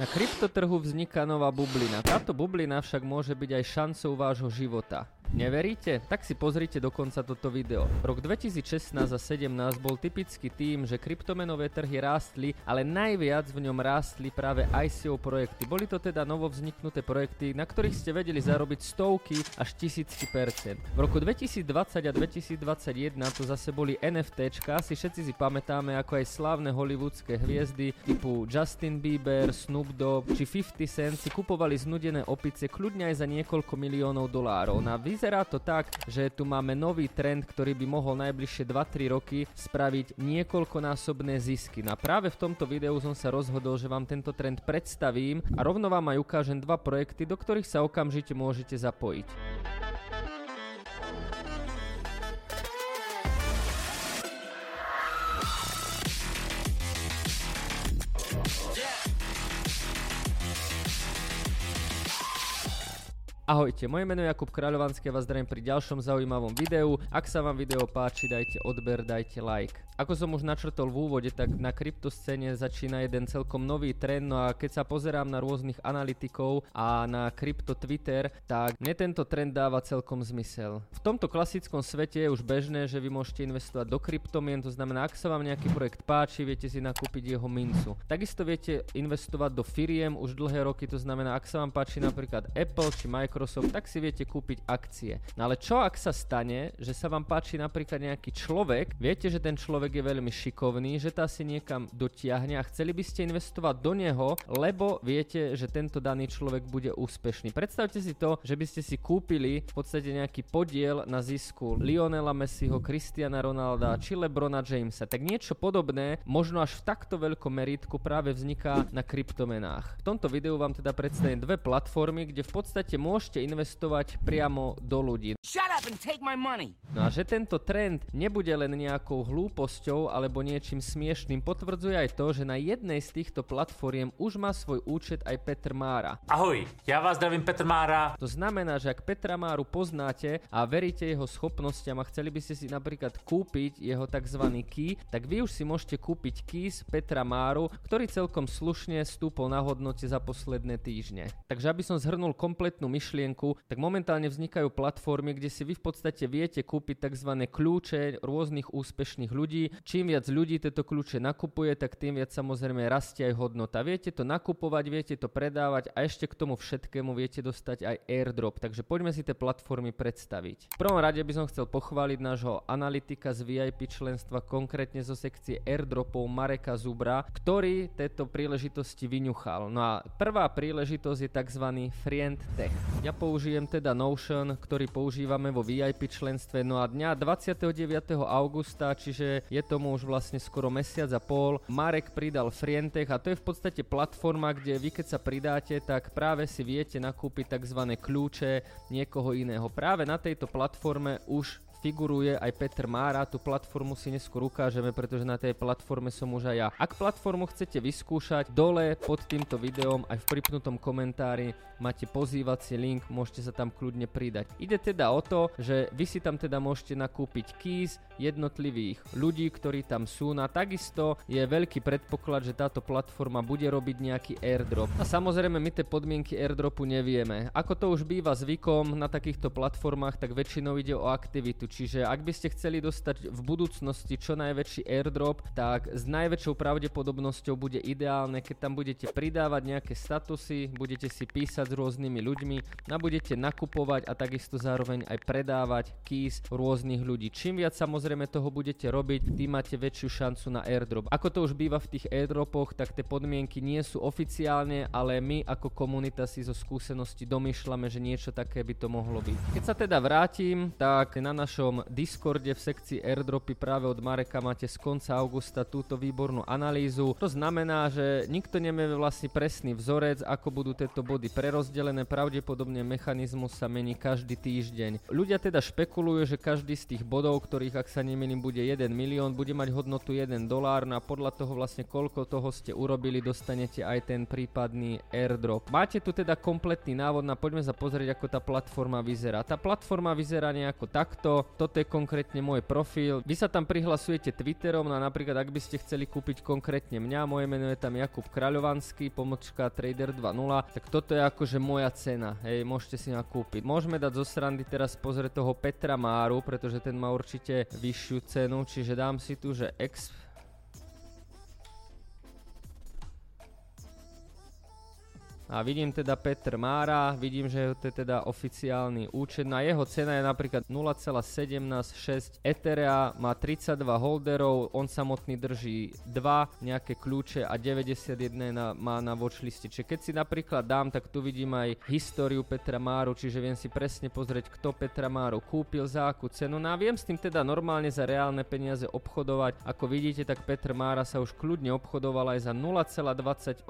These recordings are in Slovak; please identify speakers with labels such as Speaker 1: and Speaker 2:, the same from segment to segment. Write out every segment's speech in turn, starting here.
Speaker 1: Na kryptotrhu vzniká nová bublina. Táto bublina však môže byť aj šancou vášho života. Neveríte? Tak si pozrite dokonca toto video. Rok 2016 a 2017 bol typický tým, že kryptomenové trhy rástli, ale najviac v ňom rástli práve ICO projekty. Boli to teda novo vzniknuté projekty, na ktorých ste vedeli zarobiť stovky až tisícky percent. V roku 2020 a 2021 to zase boli NFTčka, si všetci si pamätáme ako aj slávne hollywoodske hviezdy typu Justin Bieber, Snoop Dogg či 50 Cent si kupovali znudené opice kľudne aj za niekoľko miliónov dolárov. Na vyzerá to tak, že tu máme nový trend, ktorý by mohol najbližšie 2-3 roky spraviť niekoľkonásobné zisky. No a práve v tomto videu som sa rozhodol, že vám tento trend predstavím a rovno vám aj ukážem dva projekty, do ktorých sa okamžite môžete zapojiť. Ahojte, moje meno je Jakub Kráľovanský a vás zdravím pri ďalšom zaujímavom videu. Ak sa vám video páči, dajte odber, dajte like. Ako som už načrtol v úvode, tak na kryptoscéne začína jeden celkom nový trend, no a keď sa pozerám na rôznych analytikov a na krypto Twitter, tak mne tento trend dáva celkom zmysel. V tomto klasickom svete je už bežné, že vy môžete investovať do kryptomien, to znamená, ak sa vám nejaký projekt páči, viete si nakúpiť jeho mincu. Takisto viete investovať do firiem už dlhé roky, to znamená, ak sa vám páči napríklad Apple či Microsoft, Microsoft, tak si viete kúpiť akcie. No ale čo ak sa stane, že sa vám páči napríklad nejaký človek, viete, že ten človek je veľmi šikovný, že tá si niekam dotiahne a chceli by ste investovať do neho, lebo viete, že tento daný človek bude úspešný. Predstavte si to, že by ste si kúpili v podstate nejaký podiel na zisku Lionela Messiho, Cristiana Ronalda či Lebrona Jamesa. Tak niečo podobné, možno až v takto veľkom meritku práve vzniká na kryptomenách. V tomto videu vám teda predstavím dve platformy, kde v podstate môžete môžete investovať priamo do ľudí. Shut up and take my money. No a že tento trend nebude len nejakou hlúposťou alebo niečím smiešným, potvrdzuje aj to, že na jednej z týchto platformiem už má svoj účet aj Petr Mára.
Speaker 2: Ahoj, ja vás zdravím Petr Mára.
Speaker 1: To znamená, že ak Petra Máru poznáte a veríte jeho schopnostiam a chceli by ste si napríklad kúpiť jeho tzv. key, tak vy už si môžete kúpiť keys Petra Máru, ktorý celkom slušne stúpol na hodnote za posledné týždne. Takže aby som zhrnul kompletnú myšlienku, myšlienku, tak momentálne vznikajú platformy, kde si vy v podstate viete kúpiť tzv. kľúče rôznych úspešných ľudí. Čím viac ľudí tieto kľúče nakupuje, tak tým viac samozrejme rastie aj hodnota. Viete to nakupovať, viete to predávať a ešte k tomu všetkému viete dostať aj airdrop. Takže poďme si tie platformy predstaviť. V prvom rade by som chcel pochváliť nášho analytika z VIP členstva, konkrétne zo sekcie airdropov Mareka Zubra, ktorý tieto príležitosti vyňuchal. No a prvá príležitosť je tzv. Friend Tech. Ja použijem teda Notion, ktorý používame vo VIP členstve. No a dňa 29. augusta, čiže je tomu už vlastne skoro mesiac a pol, Marek pridal Frientech a to je v podstate platforma, kde vy keď sa pridáte, tak práve si viete nakúpiť tzv. kľúče niekoho iného. Práve na tejto platforme už figuruje aj Petr Mára, tú platformu si neskôr ukážeme, pretože na tej platforme som už aj ja. Ak platformu chcete vyskúšať, dole pod týmto videom aj v pripnutom komentári máte pozývací link, môžete sa tam kľudne pridať. Ide teda o to, že vy si tam teda môžete nakúpiť keys jednotlivých ľudí, ktorí tam sú. No a takisto je veľký predpoklad, že táto platforma bude robiť nejaký airdrop. A samozrejme my tie podmienky airdropu nevieme. Ako to už býva zvykom na takýchto platformách, tak väčšinou ide o aktivitu. Čiže ak by ste chceli dostať v budúcnosti čo najväčší airdrop, tak s najväčšou pravdepodobnosťou bude ideálne, keď tam budete pridávať nejaké statusy, budete si písať s rôznymi ľuďmi a budete nakupovať a takisto zároveň aj predávať keys rôznych ľudí. Čím viac samozrejme toho budete robiť, tým máte väčšiu šancu na airdrop. Ako to už býva v tých airdropoch, tak tie podmienky nie sú oficiálne, ale my ako komunita si zo skúsenosti domýšľame, že niečo také by to mohlo byť. Keď sa teda vrátim, tak na našom Discorde v sekcii airdropy práve od Mareka máte z konca augusta túto výbornú analýzu. To znamená, že nikto nemie vlastne presný vzorec, ako budú tieto body prerozdelené. Pravdepodobne mechanizmus sa mení každý týždeň. Ľudia teda špekulujú, že každý z tých bodov, ktorých ak sa sa nemýlim, bude 1 milión, bude mať hodnotu 1 dolár no a podľa toho vlastne koľko toho ste urobili, dostanete aj ten prípadný airdrop. Máte tu teda kompletný návod na poďme sa pozrieť, ako tá platforma vyzerá. Tá platforma vyzerá nejako takto, toto je konkrétne môj profil. Vy sa tam prihlasujete Twitterom, no a napríklad ak by ste chceli kúpiť konkrétne mňa, moje meno je tam Jakub Kraľovanský, pomočka Trader 2.0, tak toto je akože moja cena, hej, môžete si ma kúpiť. Môžeme dať zo srandy teraz pozrieť toho Petra Máru, pretože ten má určite vyššiu cenu, čiže dám si tu, že X A vidím teda Petr Mára, vidím, že to je teda oficiálny účet. Na jeho cena je napríklad 0,176 Etherea, má 32 holderov, on samotný drží 2 nejaké kľúče a 91 na, má na watchliste. Čiže keď si napríklad dám, tak tu vidím aj históriu Petra Máru, čiže viem si presne pozrieť, kto Petra Máru kúpil, za akú cenu. No a viem s tým teda normálne za reálne peniaze obchodovať. Ako vidíte, tak Petr Mára sa už kľudne obchodoval aj za 0,289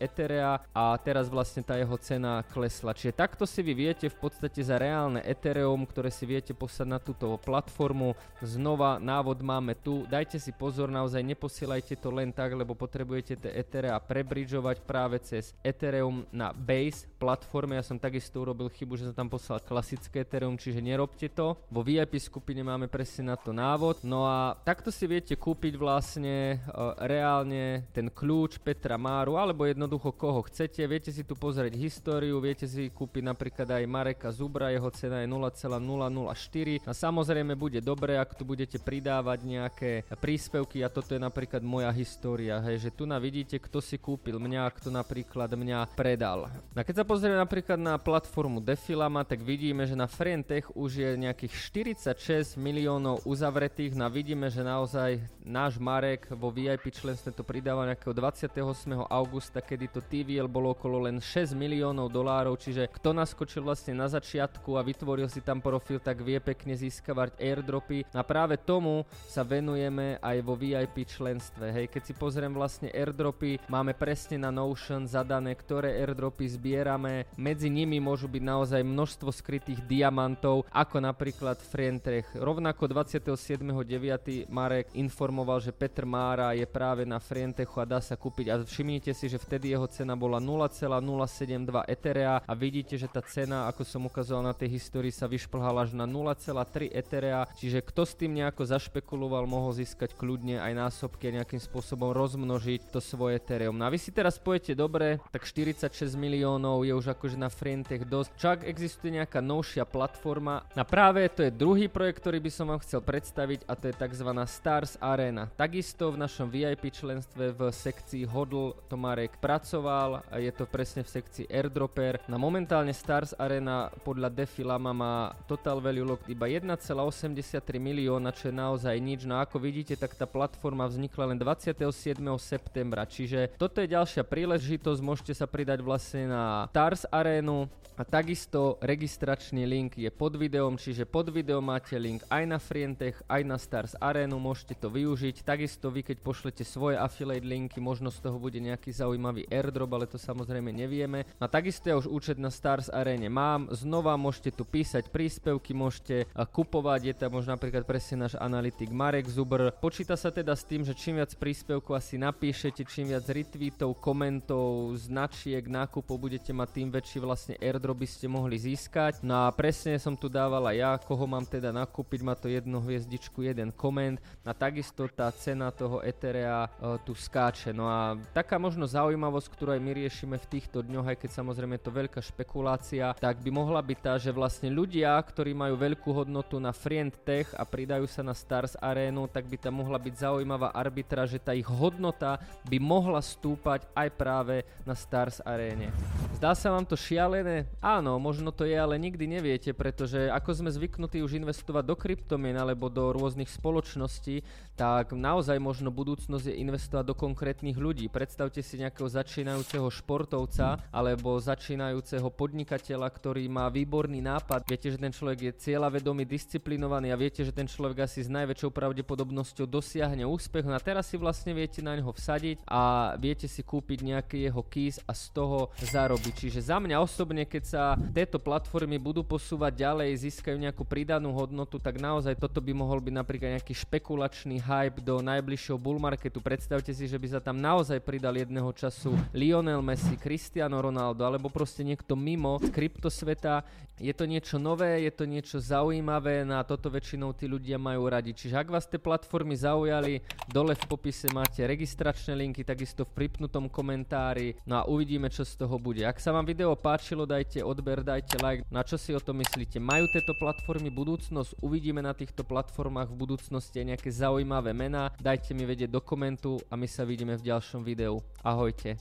Speaker 1: Etherea a teraz vlastne tá jeho cena klesla. Čiže takto si vy viete v podstate za reálne Ethereum, ktoré si viete poslať na túto platformu. Znova návod máme tu. Dajte si pozor, naozaj neposielajte to len tak, lebo potrebujete tie Etherea prebridžovať práve cez Ethereum na Base platforme. Ja som takisto urobil chybu, že som tam poslal klasické Ethereum, čiže nerobte to. Vo VIP skupine máme presne na to návod. No a takto si viete kúpiť vlastne uh, reálne ten kľúč Petra Máru alebo jednoducho koho chcete chcete, viete si tu pozrieť históriu, viete si kúpiť napríklad aj Mareka Zubra, jeho cena je 0,004 a samozrejme bude dobre, ak tu budete pridávať nejaké príspevky a toto je napríklad moja história, hej, že tu na vidíte, kto si kúpil mňa, kto napríklad mňa predal. A keď sa pozrieme napríklad na platformu Defilama, tak vidíme, že na Frientech už je nejakých 46 miliónov uzavretých, no a vidíme, že naozaj náš Marek vo VIP členstve to pridáva nejakého 28. augusta, kedy to TVL bolo okolo len 6 miliónov dolárov, čiže kto naskočil vlastne na začiatku a vytvoril si tam profil, tak vie pekne získavať airdropy. A práve tomu sa venujeme aj vo VIP členstve. Hej, keď si pozriem vlastne airdropy, máme presne na Notion zadané, ktoré airdropy zbierame. Medzi nimi môžu byť naozaj množstvo skrytých diamantov, ako napríklad Frientrech. Rovnako 27.9. Marek informoval, že Petr Mára je práve na Frientechu a dá sa kúpiť. A všimnite si, že vtedy jeho cena bola 0,072 Etherea a vidíte, že tá cena, ako som ukazoval na tej histórii, sa vyšplhala až na 0,3 Etherea, čiže kto s tým nejako zašpekuloval, mohol získať kľudne aj násobky a nejakým spôsobom rozmnožiť to svoje Ethereum. No a vy si teraz pojete dobre, tak 46 miliónov je už akože na Frientech dosť. Čak existuje nejaká novšia platforma a práve to je druhý projekt, ktorý by som vám chcel predstaviť a to je tzv. Stars Arena. Takisto v našom VIP členstve v sekcii Hodl Tomarek pracoval, je to presne v sekcii Airdropper. Na momentálne Stars Arena podľa Defilama má total value locked iba 1,83 milióna, čo je naozaj nič. No ako vidíte, tak tá platforma vznikla len 27. septembra, čiže toto je ďalšia príležitosť, môžete sa pridať vlastne na Stars Arenu a takisto registračný link je pod videom, čiže pod videom máte link aj na Frientech, aj na Stars Arenu, môžete to využiť. Takisto vy, keď pošlete svoje affiliate linky, možno z toho bude nejaký zaujímavý airdrop, ale to samozrejme nevieme. A takisto ja už účet na Stars Arene mám. Znova môžete tu písať príspevky, môžete kupovať, je tam možno napríklad presne náš analytik Marek Zubr. Počíta sa teda s tým, že čím viac príspevkov asi napíšete, čím viac retweetov, komentov, značiek, nákupov budete mať, tým väčší vlastne airdrop ste mohli získať. No a presne som tu dávala ja, koho mám teda nakúpiť, má to jednu hviezdičku, jeden koment a takisto tá cena toho Etherea uh, tu skáče. No a taká možno zaujímavosť, ktorú aj my riešime v týchto dňoch, aj keď samozrejme je to veľká špekulácia, tak by mohla byť tá, že vlastne ľudia, ktorí majú veľkú hodnotu na Friend Tech a pridajú sa na Stars Arenu, tak by tam mohla byť zaujímavá arbitra, že tá ich hodnota by mohla stúpať aj práve na Stars Arene. Zdá sa vám to šialené? Áno, možno to je, ale nikdy neviete, pretože ako sme zvyknutí už investovať do kryptomien alebo do rôznych spoločností, tak naozaj možno budúcnosť je investovať do konkrétnych ľudí. Predstavte si nejakého začínajúceho športovca alebo začínajúceho podnikateľa, ktorý má výborný nápad. Viete, že ten človek je cieľavedomý, disciplinovaný a viete, že ten človek asi s najväčšou pravdepodobnosťou dosiahne úspech. No a teraz si vlastne viete na ňo vsadiť a viete si kúpiť nejaký jeho keys a z toho zarobiť. Čiže za mňa osobne, keď sa tieto platformy budú posúvať ďalej, získajú nejakú pridanú hodnotu, tak naozaj toto by mohol byť napríklad nejaký špekulačný hype do najbližšieho bull marketu. Predstavte si, že by sa tam naozaj pridal jedného času Lionel Messi, Cristiano Ronaldo alebo proste niekto mimo z kryptosveta. Je to niečo nové, je to niečo zaujímavé, na toto väčšinou tí ľudia majú radi. Čiže ak vás tie platformy zaujali, dole v popise máte registračné linky, takisto v pripnutom komentári. No a uvidíme, čo z toho bude. Ak sa vám video páčilo, dajte odber, dajte like. Na čo si o to myslíte? Majú tieto platformy budúcnosť? Uvidíme na týchto platformách v budúcnosti nejaké zaujímavé mená. Dajte mi vedieť do komentu a my sa vidíme v ďalšom videu. Ahojte.